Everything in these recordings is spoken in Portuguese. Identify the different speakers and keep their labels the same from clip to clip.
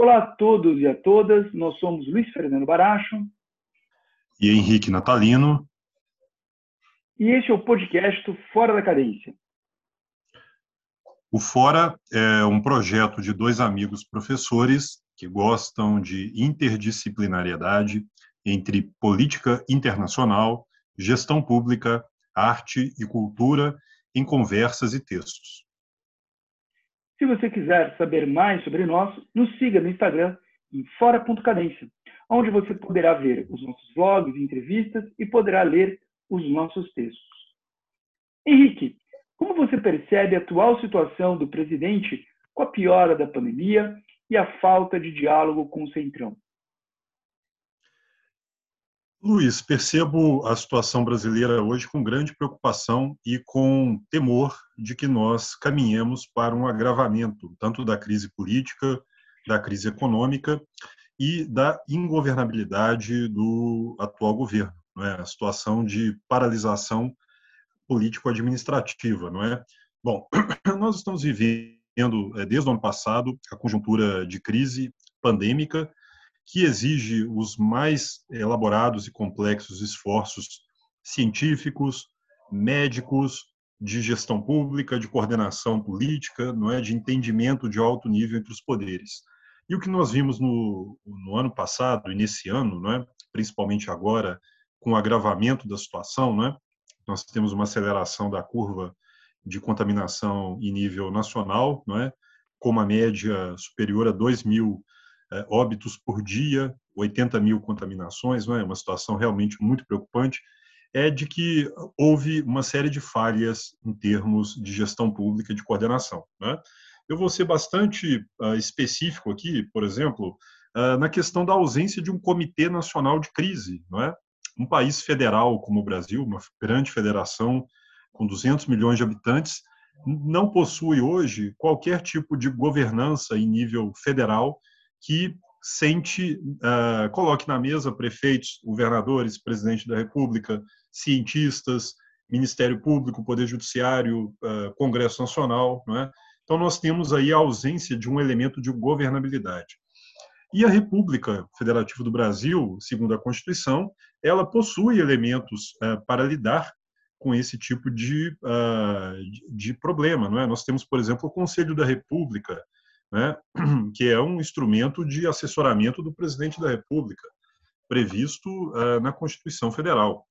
Speaker 1: Olá a todos e a todas, nós somos Luiz Fernando Baracho
Speaker 2: e Henrique Natalino.
Speaker 1: E este é o podcast Fora da Cadência.
Speaker 2: O Fora é um projeto de dois amigos professores que gostam de interdisciplinariedade entre política internacional, gestão pública, arte e cultura em conversas e textos.
Speaker 1: Se você quiser saber mais sobre nós, nos siga no Instagram em fora.cadência, onde você poderá ver os nossos vlogs entrevistas e poderá ler os nossos textos. Henrique, como você percebe a atual situação do presidente com a piora da pandemia e a falta de diálogo com o Centrão?
Speaker 2: Luiz, percebo a situação brasileira hoje com grande preocupação e com temor de que nós caminhemos para um agravamento tanto da crise política, da crise econômica e da ingovernabilidade do atual governo, não é? A situação de paralisação político-administrativa, não é? Bom, nós estamos vivendo é, desde o ano passado a conjuntura de crise pandêmica que exige os mais elaborados e complexos esforços científicos, médicos, de gestão pública, de coordenação política, não é, de entendimento de alto nível entre os poderes. E o que nós vimos no, no ano passado e nesse ano, não é, principalmente agora com o agravamento da situação, não é, nós temos uma aceleração da curva de contaminação em nível nacional, não é, com uma média superior a 2 mil óbitos por dia, 80 mil contaminações, não é uma situação realmente muito preocupante, é de que houve uma série de falhas em termos de gestão pública e de coordenação. Né? Eu vou ser bastante uh, específico aqui, por exemplo, uh, na questão da ausência de um comitê nacional de crise. Não é? Um país federal como o Brasil, uma grande federação com 200 milhões de habitantes, não possui hoje qualquer tipo de governança em nível federal que sente, uh, coloque na mesa prefeitos, governadores, presidente da República, cientistas, Ministério Público, Poder Judiciário, uh, Congresso Nacional, não é? Então nós temos aí a ausência de um elemento de governabilidade. E a República Federativa do Brasil, segundo a Constituição, ela possui elementos uh, para lidar com esse tipo de, de, de problema, não é? Nós temos, por exemplo, o Conselho da República, né, que é um instrumento de assessoramento do presidente da República, previsto uh, na Constituição Federal.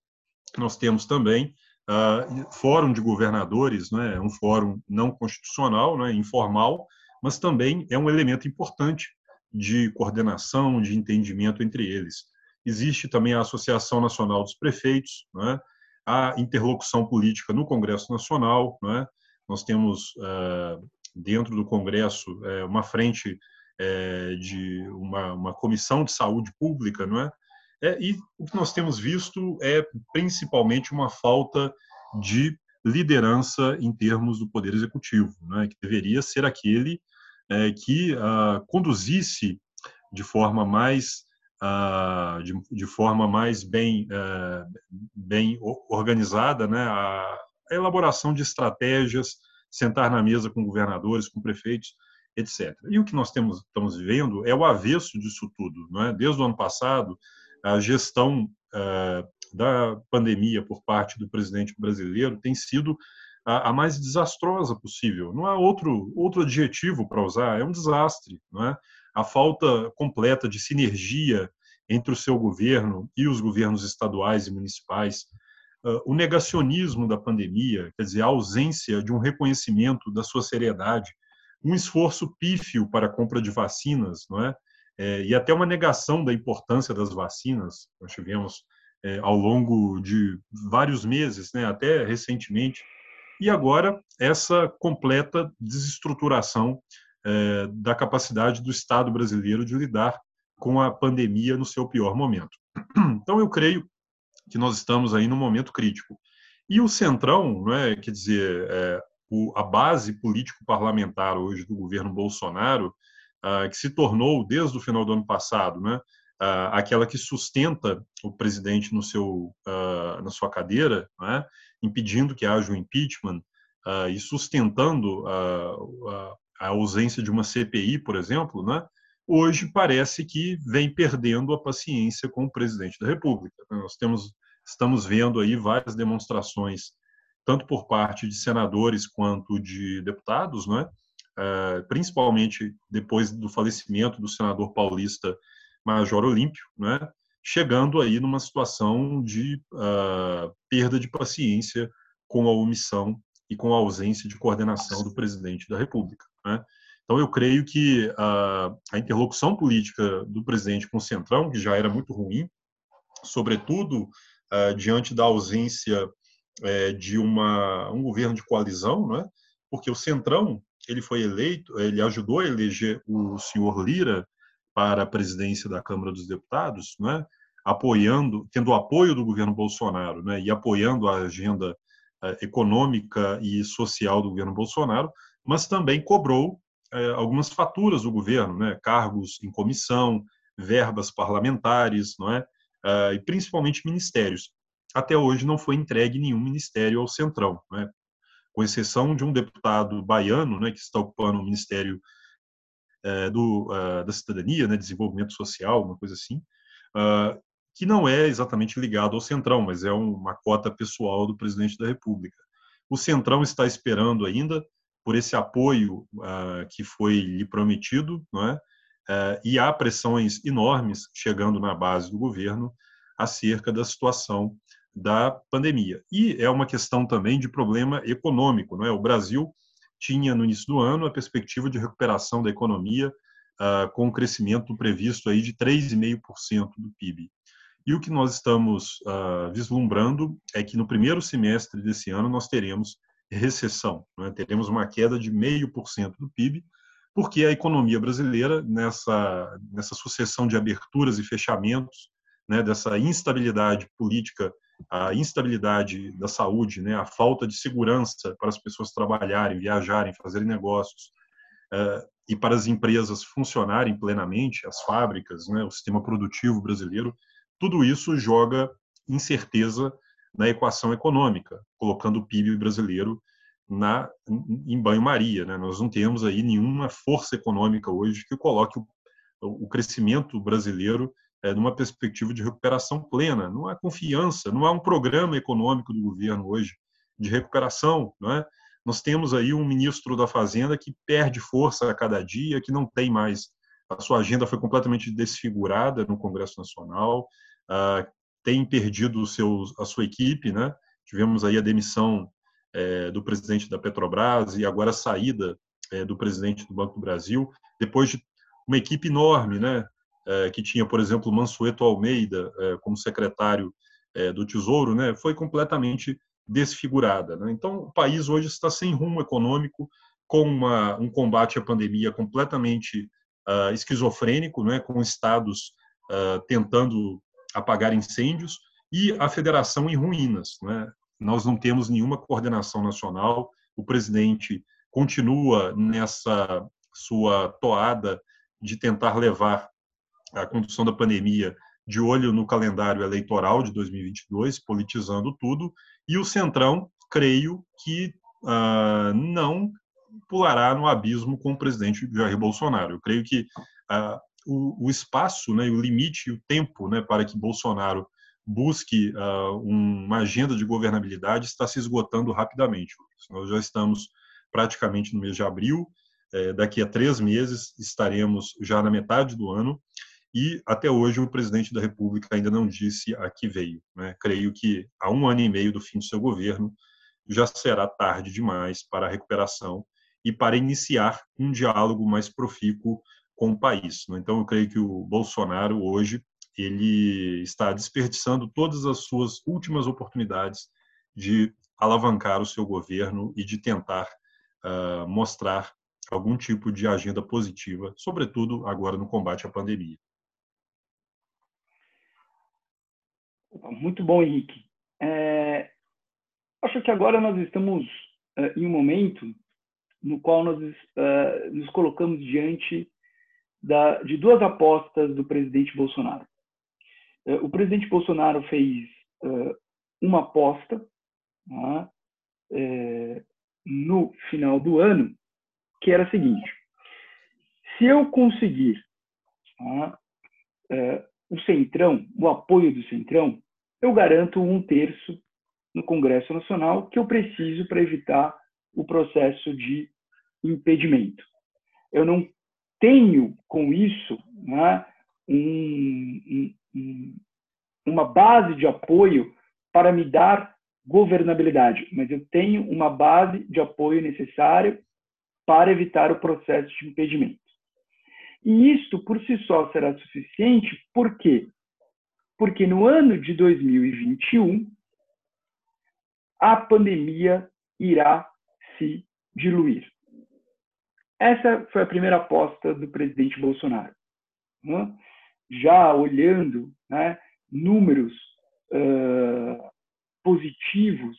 Speaker 2: Nós temos também uh, Fórum de Governadores, né, um fórum não constitucional, né, informal, mas também é um elemento importante de coordenação, de entendimento entre eles. Existe também a Associação Nacional dos Prefeitos, né, a interlocução política no Congresso Nacional, né, nós temos uh, dentro do Congresso é, uma frente é, de uma, uma, comissão de saúde pública, não é? é? E o que nós temos visto é principalmente uma falta de liderança em termos do poder executivo, né? que deveria ser aquele é, que ah, conduzisse de forma mais ah, de, de, forma mais bem é, bem organizada, né? a, a elaboração de estratégias sentar na mesa com governadores, com prefeitos, etc. E o que nós temos, estamos vivendo é o avesso disso tudo. Não é? Desde o ano passado, a gestão uh, da pandemia por parte do presidente brasileiro tem sido a, a, mais desastrosa possível. Não há outro, outro adjetivo para usar, é um desastre. Não é? A falta completa de sinergia entre o seu governo e os governos estaduais e municipais, o negacionismo da pandemia, quer dizer, a ausência de um reconhecimento da sua seriedade, um esforço pífio para a compra de vacinas, não é? é e até uma negação da importância das vacinas, nós tivemos é, ao longo de vários meses, né, até recentemente, e agora essa completa desestruturação é, da capacidade do Estado brasileiro de lidar com a pandemia no seu pior momento. Então, eu creio que nós estamos aí num momento crítico. E o Centrão, não é, quer dizer, é, o, a base político-parlamentar hoje do governo Bolsonaro, ah, que se tornou, desde o final do ano passado, né, ah, aquela que sustenta o presidente no seu, ah, na sua cadeira, né, impedindo que haja o um impeachment e sustentando a, ausência de uma CPI, por exemplo, né, hoje parece que vem perdendo a paciência com o presidente da República. Nós temos, estamos vendo aí várias demonstrações, tanto por parte de senadores quanto de deputados, né? É, principalmente depois do falecimento do senador paulista Major Olímpio, né? chegando aí numa situação de uh, perda de paciência com a omissão e com a ausência de coordenação do presidente da República. Né? Então, eu creio que a, a, interlocução política do presidente com o Centrão, que já era muito ruim, sobretudo uh, diante da ausência uh, de uma, um governo de coalizão, né? porque o Centrão ele foi eleito, ele ajudou a eleger o senhor Lira para a presidência da Câmara dos Deputados, né? apoiando, tendo o apoio do governo Bolsonaro, né, e apoiando a agenda uh, econômica e social do governo Bolsonaro, mas também cobrou uh, algumas faturas do governo, né, cargos em comissão, verbas parlamentares, não é, uh, e principalmente ministérios. Até hoje não foi entregue nenhum ministério ao Centrão, né, com exceção de um deputado baiano, né, que está ocupando o ministério do, da cidadania, né, desenvolvimento social, uma coisa assim, Uh, que não é exatamente ligado ao Centrão, mas é uma cota pessoal do presidente da República. O Centrão está esperando ainda por esse apoio uh, que foi lhe prometido, não é? Uh, e há pressões enormes chegando na base do governo acerca da situação da pandemia. E é uma questão também de problema econômico, não é? O Brasil tinha no início do ano a perspectiva de recuperação da economia uh, com um crescimento previsto aí de 3,5% do PIB. E o que nós estamos uh, vislumbrando é que no primeiro semestre desse ano nós teremos recessão, né? teremos uma queda de 0,5% do PIB, porque a economia brasileira, nessa, nessa sucessão de aberturas e fechamentos, né, dessa instabilidade política, a instabilidade da saúde, né, a falta de segurança para as pessoas trabalharem, viajarem, fazerem negócios, uh, e para as empresas funcionarem plenamente, as fábricas, né, o sistema produtivo brasileiro, tudo isso joga incerteza na equação econômica, colocando o PIB brasileiro na, em banho-maria. Né? Nós não temos aí nenhuma força econômica hoje que coloque o, o crescimento brasileiro é, numa perspectiva de recuperação plena. Não há confiança, não há um programa econômico do governo hoje de recuperação. É? Nós temos aí um ministro da Fazenda que perde força a cada dia, que não tem mais a sua agenda foi completamente desfigurada no Congresso Nacional, uh, tem perdido seu, a sua equipe, né? Tivemos aí a demissão é, do presidente da Petrobras e agora a saída é, do presidente do Banco do Brasil, depois de uma equipe enorme, né? É, que tinha, por exemplo, Mansueto Almeida é, como secretário é, do Tesouro, né? Foi completamente desfigurada. Né? Então, o país hoje está sem rumo econômico, com uma, um combate à pandemia completamente uh, esquizofrênico, né, com estados uh, tentando apagar incêndios e a federação em ruínas. Né? Nós não temos nenhuma coordenação nacional, o presidente continua nessa sua toada de tentar levar a condução da pandemia de olho no calendário eleitoral de 2022, politizando tudo, e o Centrão, creio que uh, não pulará no abismo com o presidente Jair Bolsonaro. Eu creio que uh, o, o, espaço, né, o limite e o tempo né, para que Bolsonaro busque uh, uma agenda de governabilidade está se esgotando rapidamente. Nós já estamos praticamente no mês de abril, eh, daqui a três meses estaremos já na metade do ano e até hoje o presidente da República ainda não disse a que veio. Né? Creio que a um ano e meio do fim do seu governo já será tarde demais para a recuperação e para iniciar um diálogo mais profícuo com o país. Né? Então, eu creio que o Bolsonaro hoje ele está desperdiçando todas as suas últimas oportunidades de alavancar o seu governo e de tentar uh, mostrar algum tipo de agenda positiva, sobretudo agora no combate à pandemia.
Speaker 1: Muito bom, Henrique. É, acho que agora nós estamos é, em um momento no qual nós uh, nos colocamos diante da, de duas apostas do presidente Bolsonaro. Uh, o presidente Bolsonaro fez uh, uma aposta né, no final do ano, que era a seguinte: se eu conseguir é, o Centrão, o apoio do Centrão, eu garanto um terço no Congresso Nacional que eu preciso para evitar o processo de impedimento. Eu não tenho com isso né, um, um, uma base de apoio para me dar governabilidade, mas eu tenho uma base de apoio necessário para evitar o processo de impedimento. E isto por si só será suficiente, por quê? Porque no ano de 2021, a pandemia irá se diluir. Essa foi a primeira aposta do presidente Bolsonaro. Né? Já olhando né, números uh, positivos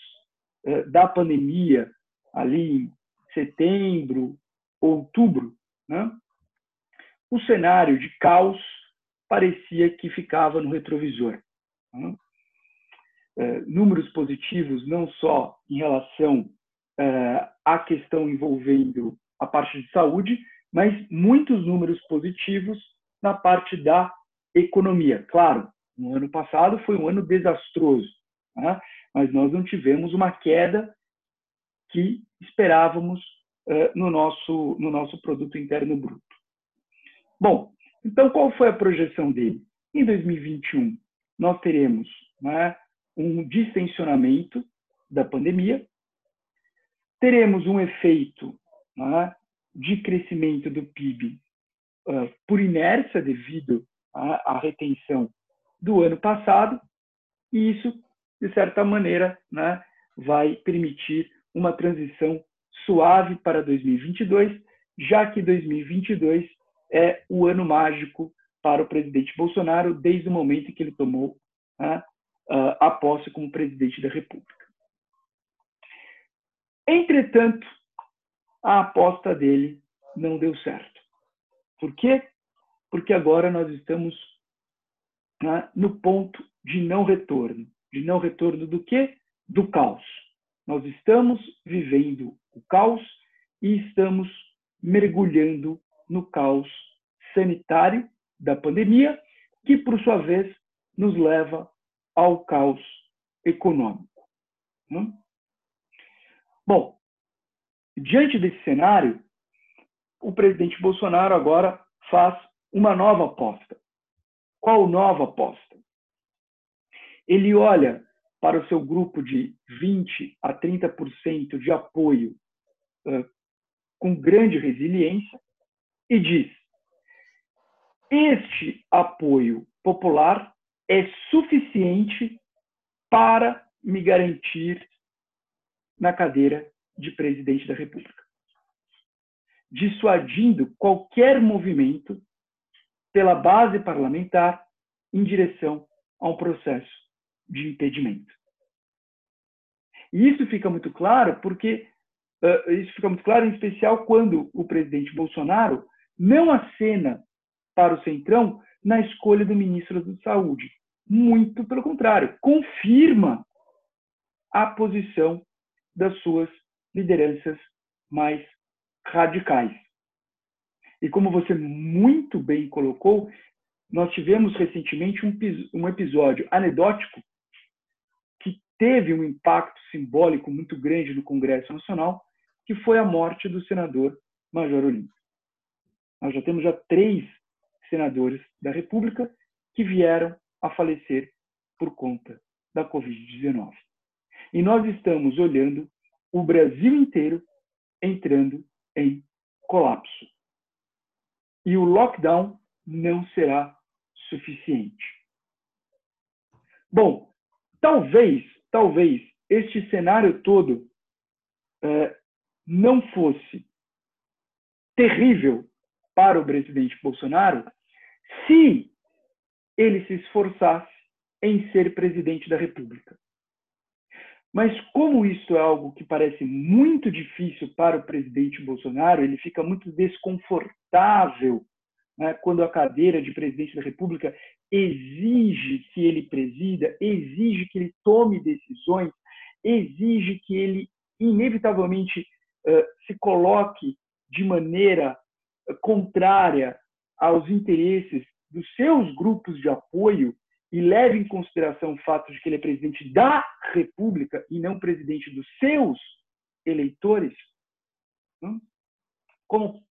Speaker 1: uh, da pandemia ali em setembro, outubro, né? o cenário de caos parecia que ficava no retrovisor. Né? Uh, números positivos não só em relação à questão envolvendo a parte de saúde, mas muitos números positivos na parte da economia. Claro, no ano passado foi um ano desastroso, né? mas nós não tivemos uma queda que esperávamos uh, no, nosso, no nosso produto interno bruto. Bom, então qual foi a projeção dele? Em 2021, nós teremos né, um distensionamento da pandemia, teremos um efeito né, de crescimento do PIB uh, por inércia devido à, à, retenção do ano passado, e isso, de certa maneira, né, vai permitir uma transição suave para 2022, já que 2022 é o ano mágico para o presidente Bolsonaro desde o momento em que ele tomou né, a posse como presidente da República. Entretanto, a aposta dele não deu certo. Por quê? Porque agora nós estamos né, no ponto de não retorno. De não retorno do quê? Do caos. Nós estamos vivendo o caos e estamos mergulhando no caos sanitário da pandemia, que, por sua vez, nos leva ao caos econômico. Né? Bom, Diante desse cenário, o presidente Bolsonaro agora faz uma nova aposta. Qual nova aposta? Ele olha para o seu grupo de 20 a 30% de apoio uh, com grande resiliência e diz: este apoio popular é suficiente para me garantir na cadeira de presidente da República, dissuadindo qualquer movimento pela base parlamentar em direção a um processo de impedimento. E isso fica muito claro porque uh, isso fica muito claro em especial quando o presidente Bolsonaro não acena para o Centrão na escolha do ministro da Saúde. Muito pelo contrário, confirma a posição das suas lideranças mais radicais. E como você muito bem colocou, nós tivemos recentemente um, um episódio anedótico que teve um impacto simbólico muito grande no Congresso Nacional, que foi a morte do senador Major Olímpio. Nós já temos já três senadores da República que vieram a falecer por conta da Covid-19. E nós estamos olhando o Brasil inteiro entrando em colapso. E o lockdown não será suficiente. Bom, talvez, talvez este cenário todo é, não fosse terrível para o presidente Bolsonaro se ele se esforçasse em ser presidente da República. Mas como isso é algo que parece muito difícil para o presidente Bolsonaro, ele fica muito desconfortável né, quando a cadeira de presidente da República exige que ele presida, exige que ele tome decisões, exige que ele inevitavelmente uh, se coloque de maneira contrária aos interesses dos seus grupos de apoio e leve em consideração o fato de que ele é presidente da República e não presidente dos seus eleitores, como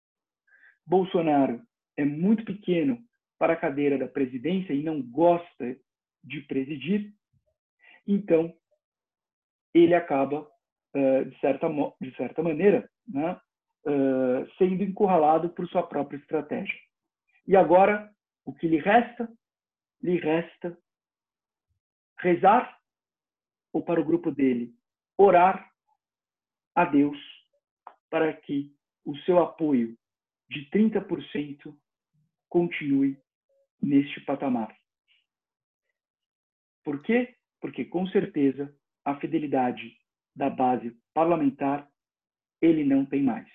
Speaker 1: Bolsonaro é muito pequeno para a cadeira da presidência e não gosta de presidir, então ele acaba, de certa, de certa maneira, né, sendo encurralado por sua própria estratégia. E agora, o que lhe resta? Lhe resta rezar, ou para o grupo dele, orar a Deus para que o seu apoio de 30% continue neste patamar. Por quê? Porque, com certeza, a fidelidade da base parlamentar ele não tem mais.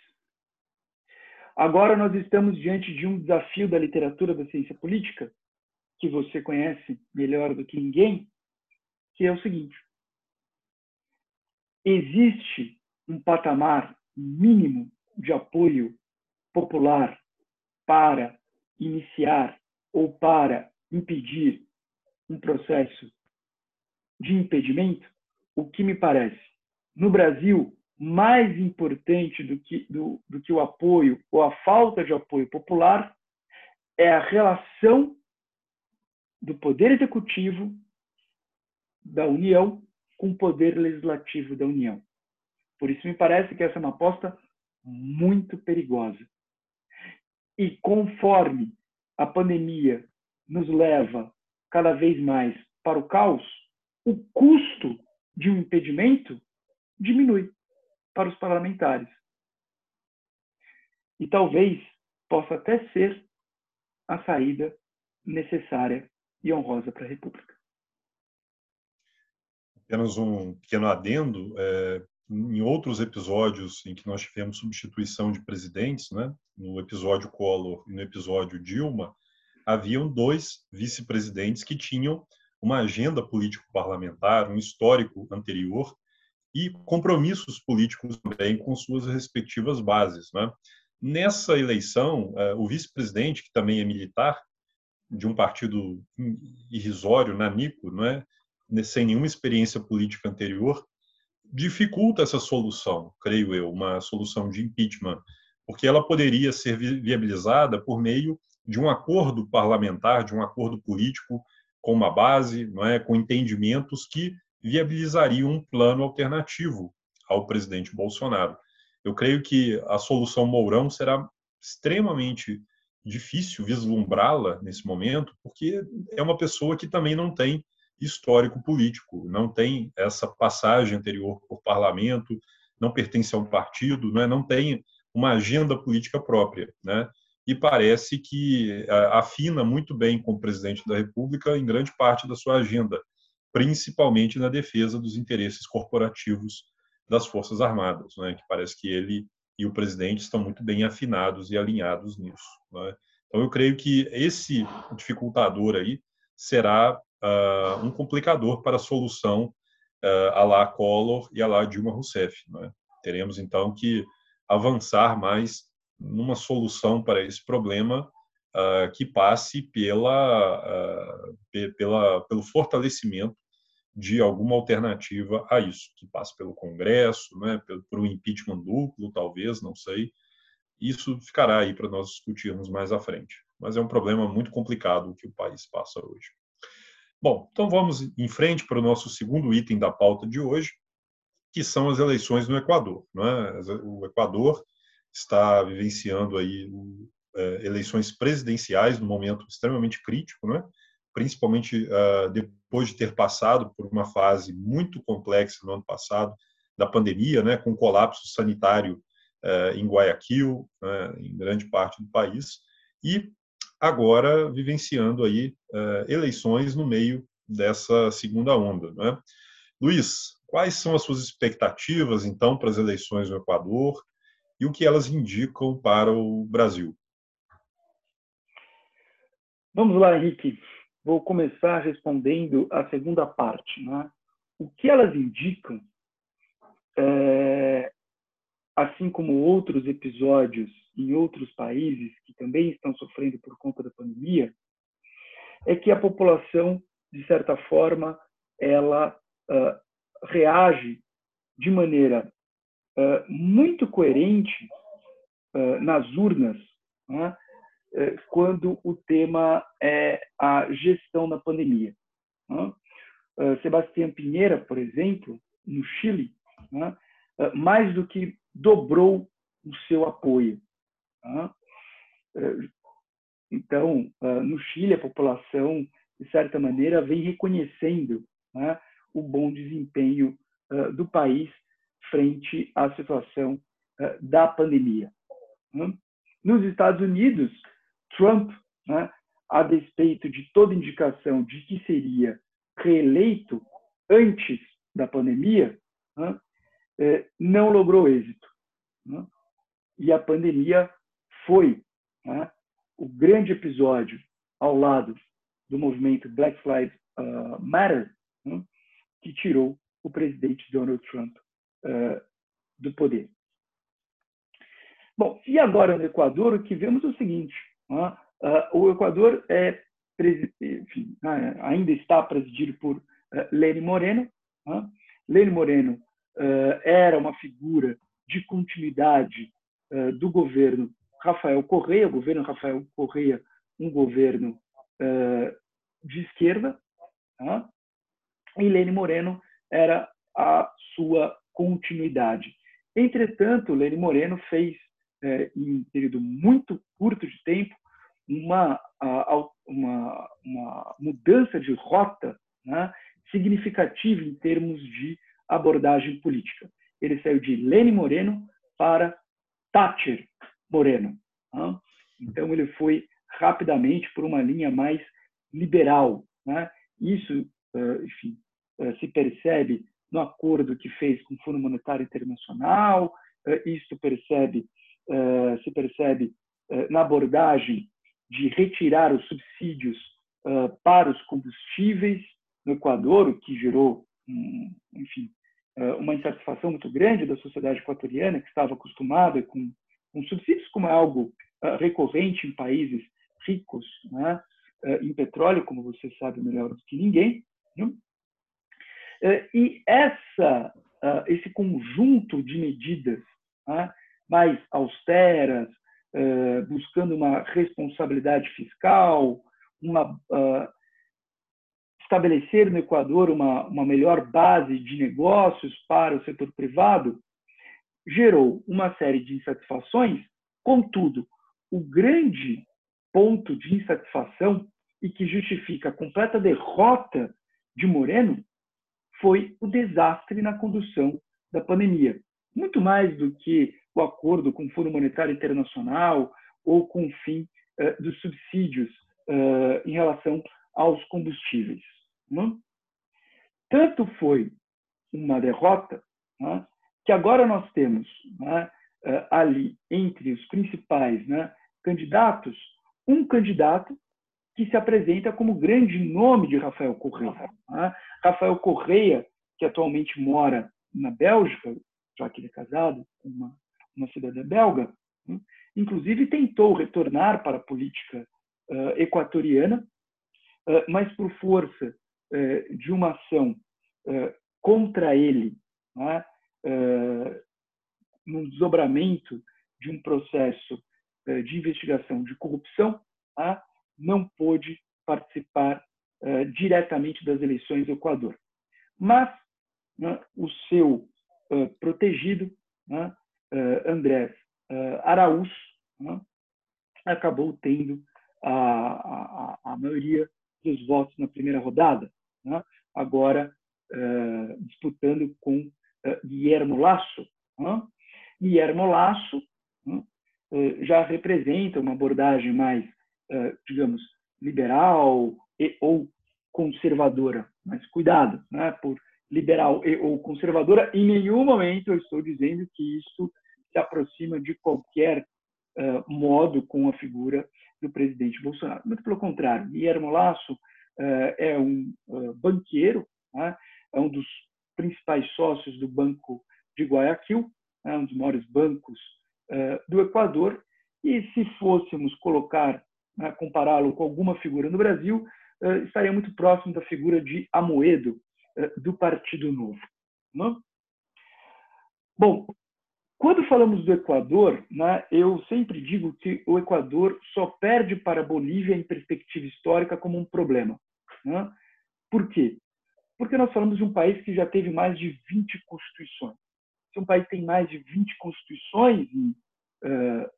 Speaker 1: Agora nós estamos diante de um desafio da literatura da ciência política, que você conhece melhor do que ninguém, que é o seguinte: existe um patamar mínimo de apoio popular para iniciar ou para impedir um processo de impedimento, o que me parece, no Brasil, mais importante do que, do, do que o apoio ou a falta de apoio popular é a relação do poder executivo da União com o poder legislativo da União. Por isso me parece que essa é uma aposta muito perigosa. E conforme a pandemia nos leva cada vez mais para o caos, o custo de um impedimento diminui para os parlamentares. E talvez possa até ser a saída necessária e honrosa para a República.
Speaker 2: Apenas um pequeno adendo. É, em outros episódios em que nós tivemos substituição de presidentes, né, no episódio Collor e no episódio Dilma, haviam dois vice-presidentes que tinham uma agenda político-parlamentar, um histórico anterior e compromissos políticos também com suas respectivas bases. Né? Nessa eleição, eh, o vice-presidente, que também é militar, de um partido irrisório, Nanico, não é? sem nenhuma experiência política anterior, dificulta essa solução, creio eu, uma solução de impeachment, porque ela poderia ser viabilizada por meio de um acordo parlamentar, de um acordo político com uma base, não é, com entendimentos que viabilizariam um plano alternativo ao presidente Bolsonaro. Eu creio que a solução Mourão será extremamente difícil vislumbrá-la nesse momento, porque é uma pessoa que também não tem histórico político, não tem essa passagem anterior por parlamento, não pertence a um partido, não, é, não tem uma agenda política própria, né? E parece que afina muito bem com o presidente da República em grande parte da sua agenda, principalmente na defesa dos interesses corporativos das Forças Armadas, né? Que parece que ele e o presidente estão muito bem afinados e alinhados nisso. Né? Então, eu creio que esse dificultador aí será uh, um complicador para a solução uh, a lá Collor e a lá Dilma Rousseff. Né? Teremos, então, que avançar mais numa solução para esse problema uh, que passe pela, pela, pelo fortalecimento de alguma alternativa a isso, que passe pelo Congresso, né, um impeachment duplo, talvez, não sei. Isso ficará aí para nós discutirmos mais à frente. Mas é um problema muito complicado que o país passa hoje. Bom, então vamos em frente para o nosso segundo item da pauta de hoje, que são as eleições no Equador. É? O Equador está vivenciando aí é, eleições presidenciais num momento extremamente crítico, é? Principalmente uh, depois de ter passado por uma fase muito complexa no ano passado da pandemia, né, com colapso sanitário uh, em Guayaquil, né, em grande parte do país, e agora vivenciando aí uh, eleições no meio dessa segunda onda. Né? Luiz, quais são as suas expectativas, então, para as eleições no Equador e o que elas indicam para o Brasil?
Speaker 1: Vamos lá, Henrique. Vou começar respondendo a segunda parte. Né? O que elas indicam é, assim como outros episódios em outros países que também estão sofrendo por conta da pandemia, é que a população, de certa forma, ela uh, reage de maneira uh, muito coerente uh, nas urnas, né, quando o tema é a gestão da pandemia. Né. Sebastião Pinheira, por exemplo, no Chile, né, mais do que dobrou o seu apoio. Tá? Então, no Chile, a população, de certa maneira, vem reconhecendo né, o bom desempenho do país frente à situação da pandemia. Né? Nos Estados Unidos, Trump, né, a despeito de toda indicação de que seria reeleito antes da pandemia, né, é, não logrou êxito. Né? E a pandemia foi né, o grande episódio ao lado do movimento Black Lives uh, Matter né, que tirou o presidente Donald Trump uh, do poder. Bom, e agora no Equador, o que vemos é o seguinte: o Equador é, enfim, né, ainda está presidido por uh, Lene Moreno. Lene Moreno uh, era uma figura de continuidade uh, do governo Rafael Correia, o governo Rafael Correia, um governo de esquerda, e Lene Moreno era a sua continuidade. Entretanto, Lene Moreno fez, em um período muito curto de tempo, uma, uma, uma mudança de rota né, significativa em termos de abordagem política. Ele saiu de Lene Moreno para Thatcher Moreno. Né? Então, ele foi rapidamente por uma linha mais liberal. Né? Isso, enfim, se percebe no acordo que fez com o Fundo Monetário Internacional, isso percebe, se percebe na abordagem de retirar os subsídios para os combustíveis no Equador, o que gerou, enfim, eh, uma insatisfação muito grande da sociedade equatoriana, que estava acostumada com, com subsídios, como é algo recorrente em países ricos né, em petróleo, como você sabe melhor do que ninguém. Né? Uh, e essa, esse conjunto de medidas né, mais austeras, buscando uma responsabilidade fiscal, uma estabelecer no Equador uma, uma melhor base de negócios para o setor privado, gerou uma série de insatisfações. Contudo, o grande ponto de insatisfação e que justifica a completa derrota de Moreno foi o desastre na condução da pandemia. Muito mais do que o acordo com o Fundo Monetário Internacional ou com o fim uh, dos subsídios uh, em relação aos combustíveis. Né? Tanto foi uma derrota né, que agora nós temos né, eh, ali entre os principais né, candidatos um candidato que se apresenta como grande nome de Rafael Correia. Né? Rafael Correia, que atualmente mora na Bélgica, já que ele é casado com uma, uma cidadã belga, né? inclusive tentou retornar para a política uh, equatoriana, uh, mas por força eh, de uma ação eh, contra ele, né, eh, num desdobramento de um processo de investigação de corrupção, não pôde participar diretamente das eleições do Equador. Mas né, o seu protegido, né, Andrés Araújo, né, acabou tendo a, a, a maioria dos votos na primeira rodada né? agora uh, disputando com Guillermo Lasso. Né? Guillermo Lasso né? já representa uma abordagem mais, digamos, liberal e ou conservadora. Mas cuidado, né? por liberal e ou conservadora, em nenhum momento eu estou dizendo que isso se aproxima de qualquer modo com a figura do presidente Bolsonaro. Muito pelo contrário, Guillermo Lasso eh, é um eh, banqueiro, né? é um dos principais sócios do Banco de Guayaquil, né, um dos maiores bancos do Equador, e se fôssemos colocar, né, compará-lo com alguma figura no Brasil, estaria muito próximo da figura de Amoedo, do Partido Novo. Não? Né? Bom, quando falamos do Equador, né, eu sempre digo que o Equador só perde para a Bolívia em perspectiva histórica como um problema. Né? Por quê? Porque nós falamos de um país que já teve mais de 20 constituições. Se um país tem mais de 20 constituições uh,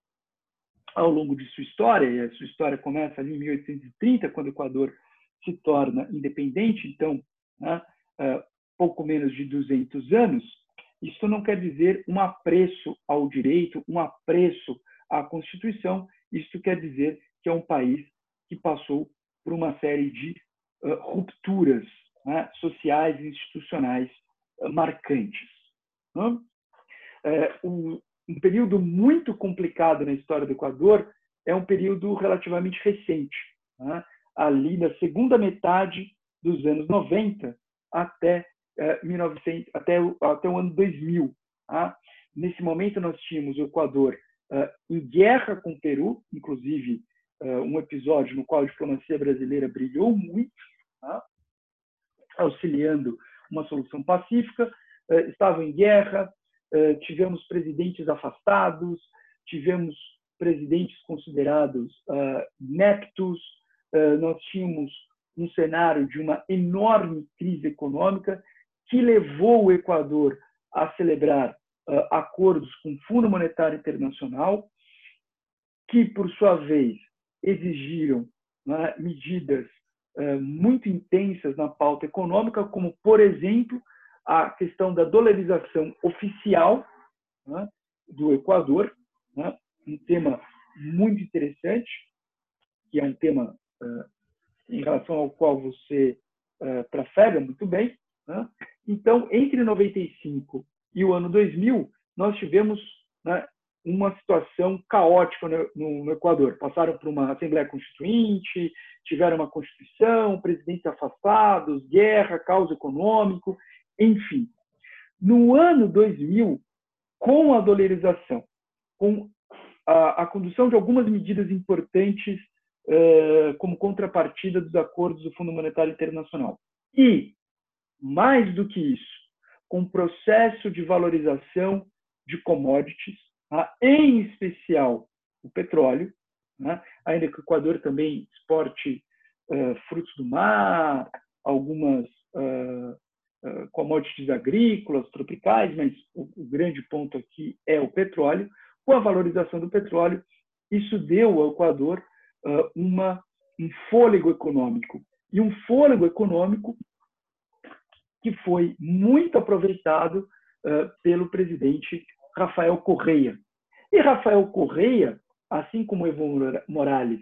Speaker 1: ao longo de sua história, e a sua história começa ali em 1830, quando o Equador se torna independente, então, né, uh, pouco menos de 200 anos, isso não quer dizer um apreço ao direito, um apreço à Constituição. Isso quer dizer que é um país que passou por uma série de uh, rupturas né, sociais e institucionais uh, marcantes. Né? É, um, um período muito complicado na história do Equador é um período relativamente recente, né? ali na segunda metade dos anos 90 até 1900, é, até, o, até o ano 2000. Tá? Nesse momento, nós tínhamos o Equador uh, em guerra com o Peru, inclusive uh, um episódio no qual a diplomacia brasileira brilhou muito, tá? auxiliando uma solução pacífica. Uh, estava em guerra, tivemos presidentes afastados, tivemos presidentes considerados ineptos, nós tínhamos um cenário de uma enorme crise econômica que levou o Equador a celebrar uh, acordos com o Fundo Monetário Internacional, que, por sua vez, exigiram né, medidas uh, muito intensas na pauta econômica, como, por exemplo, a questão da dolarização oficial né, do Equador, né, um tema muito interessante, que é um tema uh, em relação ao qual você uh, trafega muito bem, né? Então, entre 95 e o ano 2000, nós tivemos né, uma situação caótica no, no, Equador. Passaram por uma Assembleia Constituinte, tiveram uma Constituição, presidentes afastados, guerra, caos econômico, enfim. No ano 2000, com a dolarização, com a, a condução de algumas medidas importantes uh, como contrapartida dos acordos do Fundo Monetário Internacional e mais do que isso, com o processo de valorização de commodities, tá? em especial o petróleo, né? ainda que o Equador também exporte uh, frutos do mar, algumas uh, uh, commodities agrícolas, tropicais, mas o, o grande ponto aqui é o petróleo. Com a valorização do petróleo, isso deu ao Equador uma, um fôlego econômico. E um fôlego econômico que foi muito aproveitado uh, pelo presidente Rafael Correia. E Rafael Correia, assim como Evo Morales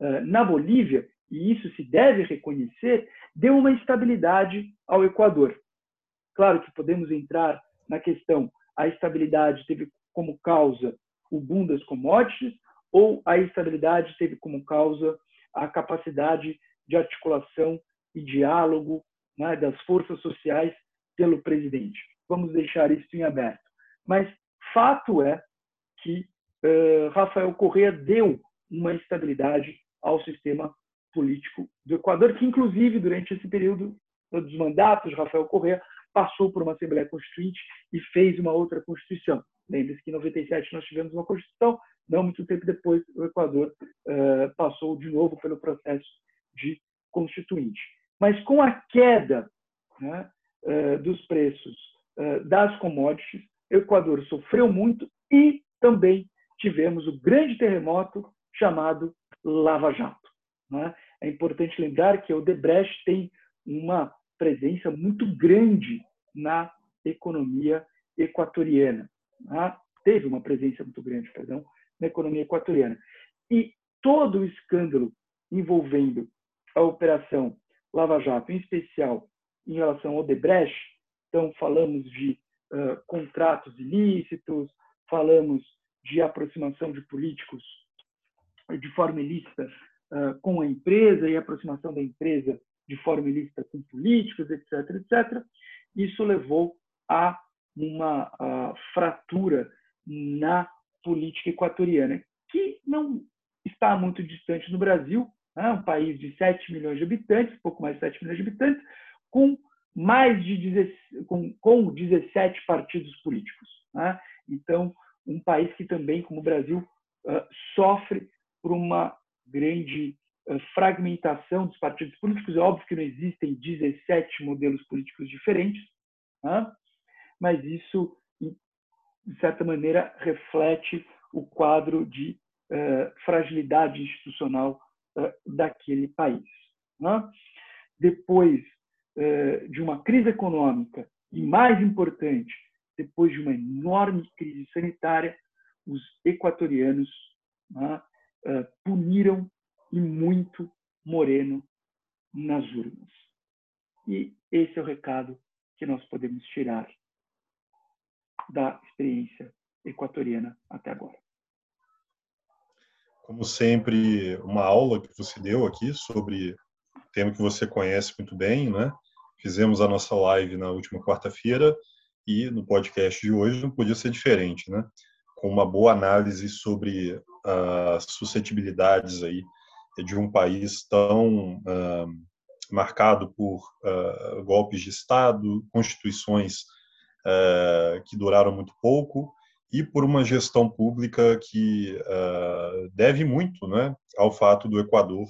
Speaker 1: uh, na Bolívia, e isso se deve reconhecer, deu uma estabilidade ao Equador. Claro que podemos entrar na questão, a estabilidade teve como causa o boom das commodities ou a estabilidade teve como causa a capacidade de articulação e diálogo né, das forças sociais pelo presidente. Vamos deixar isso em aberto. Mas fato é que uh, Rafael Correa deu uma estabilidade ao sistema político do Equador, que inclusive durante esse período dos mandatos de Rafael Correa passou por uma Assembleia Constituinte e fez uma outra Constituição. Lembre-se que em 97 nós tivemos uma Constituição, não muito tempo depois o Equador uh, passou de novo pelo processo de Constituinte. Mas com a queda né, eh, dos preços eh, das commodities, o Equador sofreu muito e também tivemos o grande terremoto chamado Lava Jato. Né? É importante lembrar que o Debrecht tem uma presença muito grande na economia equatoriana. Né? Teve uma presença muito grande, perdão, na economia equatoriana. E todo o escândalo envolvendo a operação Lava Jato, em especial em relação ao Debrecht, então falamos de uh, contratos ilícitos, falamos de aproximação de políticos de forma ilícita uh, com a empresa e aproximação da empresa de forma ilícita com políticos, etc., etc. Isso levou a uma fratura na política equatoriana, que não está muito distante do Brasil, né? um país de 7 milhões de habitantes, pouco mais de 7 milhões de habitantes, com mais de 17, com, com 17 partidos políticos. Né? Então, um país que também, como o Brasil, uh, sofre por uma grande uh, fragmentação dos partidos políticos. É óbvio que não existem 17 modelos políticos diferentes, né? mas isso, de certa maneira, reflete o quadro de uh, fragilidade institucional daquele país. Né? Depois de uma crise econômica e, mais importante, depois de uma enorme crise sanitária, os equatorianos né, puniram e muito Moreno nas urnas. E esse é o recado que nós podemos tirar da experiência equatoriana até agora.
Speaker 2: Como sempre, uma aula que você deu aqui sobre tema que você conhece muito bem, né? Fizemos a nossa live na última quarta-feira e no podcast de hoje não podia ser diferente, né? Com uma boa análise sobre as suscetibilidades aí de um país tão uh, marcado por uh, golpes de Estado, constituições uh, que duraram muito pouco e por uma gestão pública que deve muito né, ao fato do Equador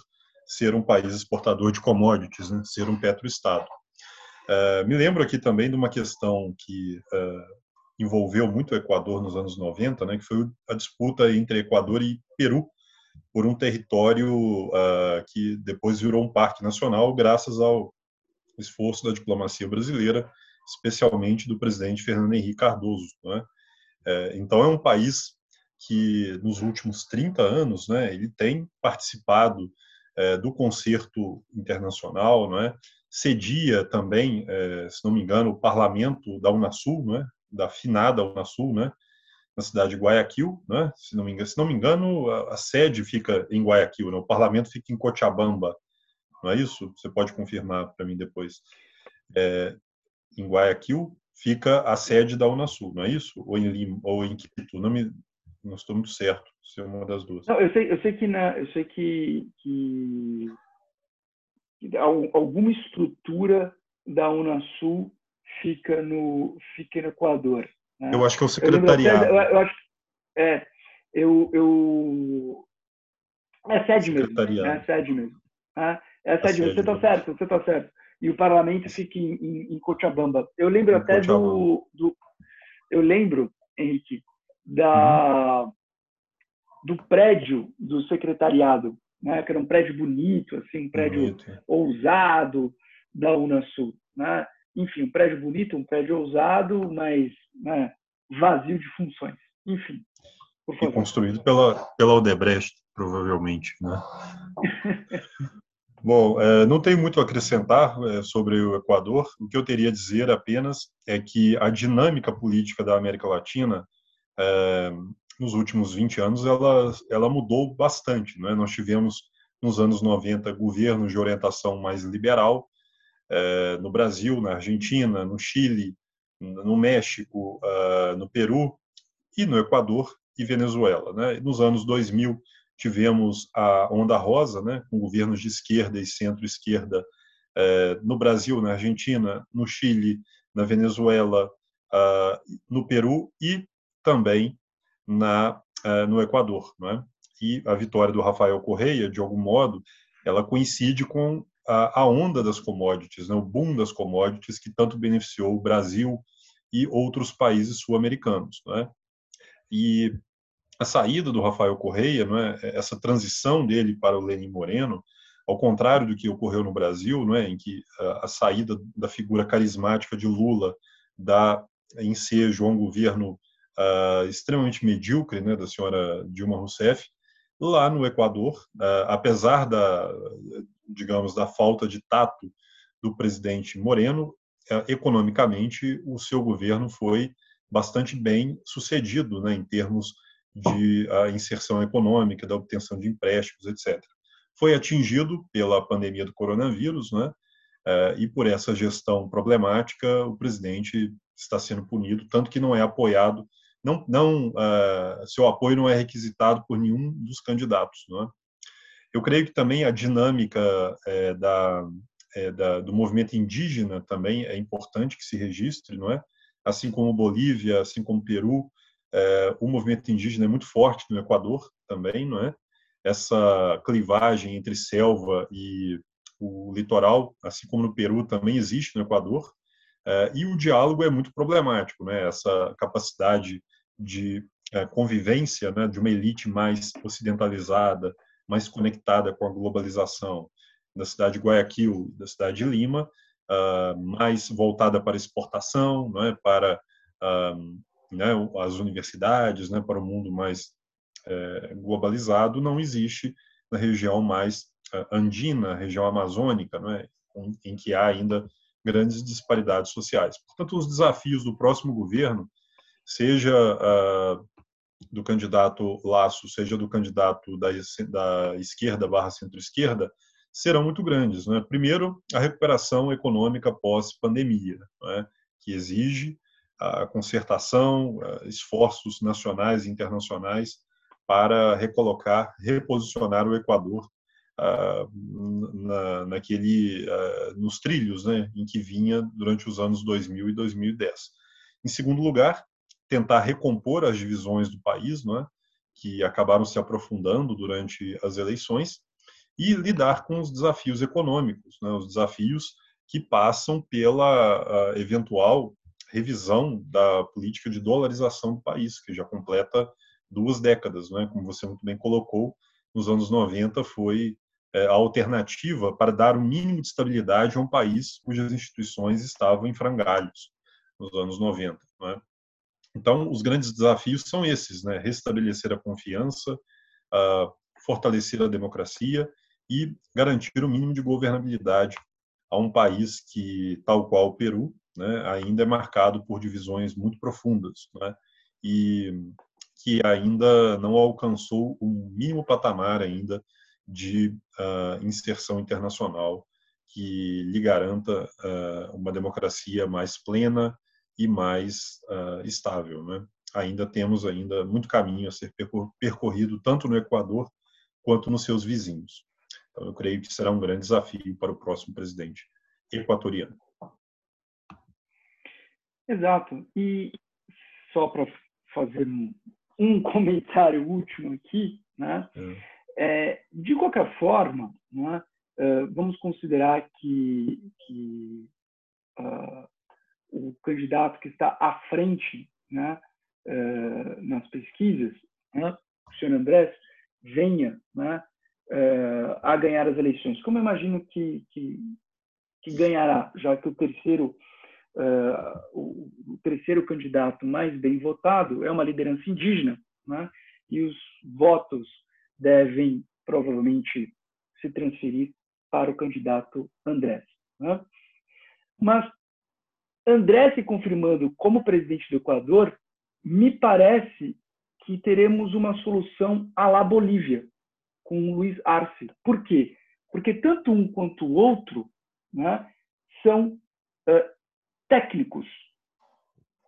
Speaker 2: ser um país exportador de commodities, né, ser um petroestado. Uh, me lembro aqui também de uma questão que uh, envolveu muito o Equador nos anos 90, né, que foi a disputa entre Equador e Peru por um território uh, que depois virou um parque nacional, graças ao esforço da diplomacia brasileira, especialmente do presidente Fernando Henrique Cardoso. Né? Então, é um país que, nos últimos 30 anos, né, ele tem participado do concerto internacional, né, cedia também, é, se não me engano, o parlamento da Unasul, né, da finada Unasul, né, na cidade de Guayaquil, né, se não me engano, se não me engano a, a sede fica em Guayaquil, né, o parlamento fica em Cochabamba, não é isso? Você pode confirmar para mim depois. É, em Guayaquil fica a sede da Unasul, não é isso? Ou em Lima, ou em Quito, não me não estou muito certo se é uma das duas.
Speaker 1: Não, eu sei, eu sei que na, eu sei que, que alguma estrutura da Unasul fica no, fica no Equador.
Speaker 2: Né? Eu acho que é o secretariado.
Speaker 1: Eu, eu acho, é, eu, eu é sede mesmo. É sede mesmo. Né? É a sede, você está certo, você está certo. E o parlamento fica em, em, em Cochabamba. Eu lembro em até do, do, Eu lembro, Henrique, da, uhum. do prédio do secretariado né, que era um prédio bonito, assim, um prédio bonito. É. ousado da Unasul. Né? Enfim, um prédio bonito, um prédio ousado, mas né, vazio de funções. Enfim.
Speaker 2: E construído pela, pela Odebrecht, provavelmente. Né? Bom, é, não tenho muito a acrescentar é, sobre o Equador. O que eu teria a dizer apenas é que a dinâmica política da América Latina nos últimos 20 anos ela, ela mudou bastante. Né? Nós tivemos, nos anos 90, governos de orientação mais liberal, é, no Brasil, na Argentina, no Chile, no México, no Peru e no Equador e Venezuela. Né? Nos anos 2000, tivemos a Onda Rosa, né, com governos de esquerda e centro-esquerda é, no Brasil, na Argentina, no Chile, na Venezuela, no Peru e também na, uh, no Equador. Né? E a vitória do Rafael Correia, de algum modo, ela coincide com a, a onda das commodities, né? o boom das commodities que tanto beneficiou o Brasil e outros países sul-americanos. Né? E a saída do Rafael Correia, né, essa transição dele para o Lenin Moreno, ao contrário do que ocorreu no Brasil, né, em que a, a saída da figura carismática de Lula dá ensejo a um governo uh, extremamente medíocre né, da senhora Dilma Rousseff, lá no Equador, uh, apesar da, digamos, da falta de tato do presidente Moreno, uh, economicamente o seu governo foi bastante bem sucedido né, em termos de inserção econômica, da obtenção de empréstimos, etc. Foi atingido pela pandemia do coronavírus, né, e por essa gestão problemática, o presidente está sendo punido, tanto que não é apoiado, não, não uh, seu apoio não é requisitado por nenhum dos candidatos. Não é? Eu creio que também a dinâmica é, da, é, da, do movimento indígena também é importante que se registre, não é? Assim como Bolívia, assim como Peru, é, o movimento indígena é muito forte no Equador também, não é? Essa clivagem entre selva e o litoral, assim como no Peru, também existe no Equador. É, e o diálogo é muito problemático, né? Essa capacidade de é, convivência, né, de uma elite mais ocidentalizada, mais conectada com a globalização, da cidade de Guayaquil, da cidade de Lima, uh, mais voltada para exportação, não é? para uh, né, as universidades, né, para o mundo mais é, globalizado, não existe na região mais uh, andina, região amazônica, não é? em, que há ainda grandes disparidades sociais. Portanto, os desafios do próximo governo, seja do candidato Laço, seja do candidato da, da esquerda barra centro-esquerda, serão muito grandes. Né? Primeiro, a recuperação econômica pós-pandemia, né? que exige a concertação, esforços nacionais e internacionais para recolocar, reposicionar o Equador uh, na, naquele, uh, nos trilhos né, em que vinha durante os anos 2000 e 2010. Em segundo lugar, tentar recompor as divisões do país, não é? que acabaram se aprofundando durante as eleições, e lidar com os desafios econômicos, né, os desafios que passam pela eventual revisão da política de dolarização do país, que já completa duas décadas, né, como você muito bem colocou, nos anos 90 foi é, a alternativa para dar o mínimo de estabilidade a um país cujas instituições estavam em frangalhos nos anos 90. Né? Então, os grandes desafios são esses, né? restabelecer a confiança, fortalecer a democracia e garantir o mínimo de governabilidade a um país que, tal qual o Peru, né, ainda é marcado por divisões muito profundas, né, e que ainda não alcançou o mínimo patamar ainda de uh, inserção internacional que lhe garanta uh, uma democracia mais plena e mais uh, estável. Né? Ainda temos ainda muito caminho a ser percorrido tanto no Equador quanto nos seus vizinhos. Então, eu creio que será um grande desafio para o próximo presidente equatoriano.
Speaker 1: Exato. E só para fazer um, comentário último aqui, né? É. É, de qualquer forma, né, vamos considerar que, que uh, o candidato que está à frente né, uh, nas pesquisas, né, o senhor Andrés, venha né, uh, a ganhar as eleições. Como eu imagino que, que, que ganhará, já que o terceiro, uh, o, terceiro candidato mais bem votado é uma liderança indígena, né? e os votos devem provavelmente se transferir para o candidato Andrés. Né? Mas André se confirmando como presidente do Equador, me parece que teremos uma solução à la Bolívia, com Luiz Arce. Por quê? Porque tanto um quanto o outro né, são uh, técnicos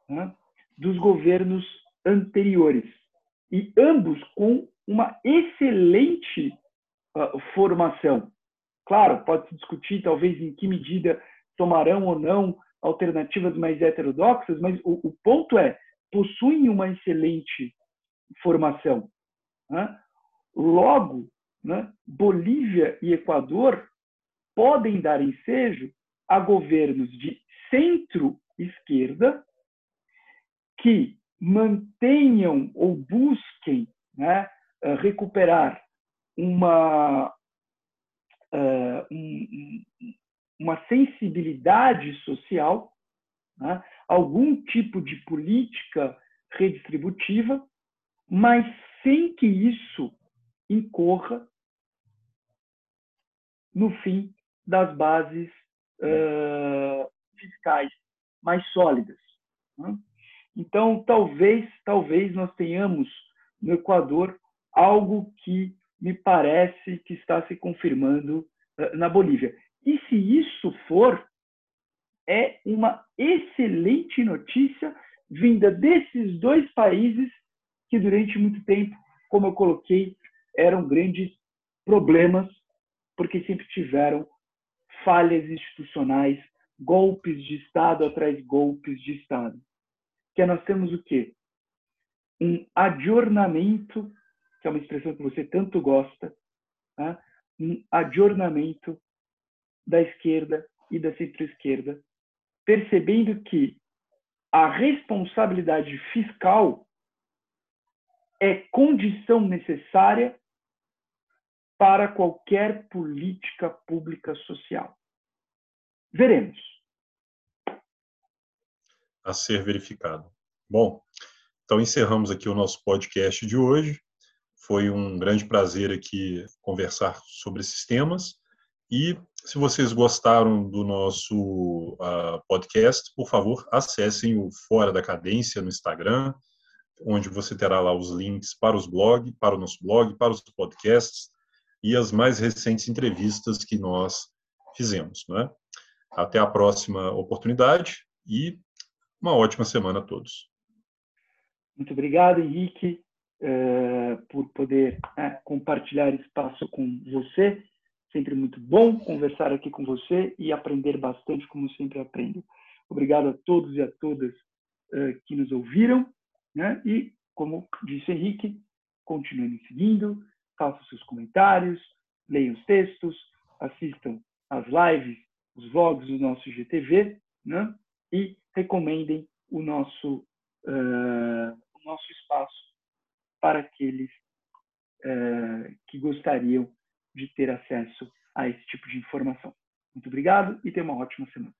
Speaker 1: né, dos governos anteriores e ambos com uma excelente uh, formação. Claro, pode-se discutir talvez em que medida tomarão ou não alternativas mais heterodoxas, mas o, o ponto é possuem uma excelente formação. Né? Logo, né, Bolívia e Equador podem dar ensejo a governos de centro-esquerda que mantenham ou busquem né, eh, recuperar uma, um, uma sensibilidade social, né, algum tipo de política redistributiva, mas sem que isso incorra no fim das bases uh, fiscais mais sólidas. Né? Então, talvez, talvez nós tenhamos no Equador algo que me parece que está se confirmando uh, na Bolívia. E se isso for, é uma excelente notícia vinda desses dois países que durante muito tempo, como eu coloquei, eram grandes problemas porque sempre tiveram falhas institucionais, golpes de Estado atrás golpes de Estado. Que nós temos o quê? Um adornamento, que é uma expressão que você tanto gosta, tá? um adornamento da esquerda e da centro-esquerda, percebendo que a responsabilidade fiscal é condição necessária para qualquer política pública social. Veremos.
Speaker 2: A ser verificado. Bom, então encerramos aqui o nosso podcast de hoje. Foi um grande prazer aqui conversar sobre esses temas. E se vocês gostaram do nosso uh, podcast, por favor, acessem o Fora da Cadência no Instagram, onde você terá lá os links para os blogs, para o nosso blog, para os podcasts e as mais recentes entrevistas que nós fizemos. Né? Até a próxima oportunidade e uma ótima semana a todos.
Speaker 1: Muito obrigado, Henrique, eh, por poder né, compartilhar espaço com você. Sempre muito bom conversar aqui com você e aprender bastante, como sempre aprendo. Obrigado a todos e a todas eh, que nos ouviram. Né? E, como disse Henrique, continue me seguindo, façam seus comentários, leiam os textos, assistam as lives, os vlogs do nosso GTV, né? E recomendem o nosso, uh, o nosso espaço para aqueles uh, que gostariam de ter acesso a esse tipo de informação. Muito obrigado e tenha uma ótima semana.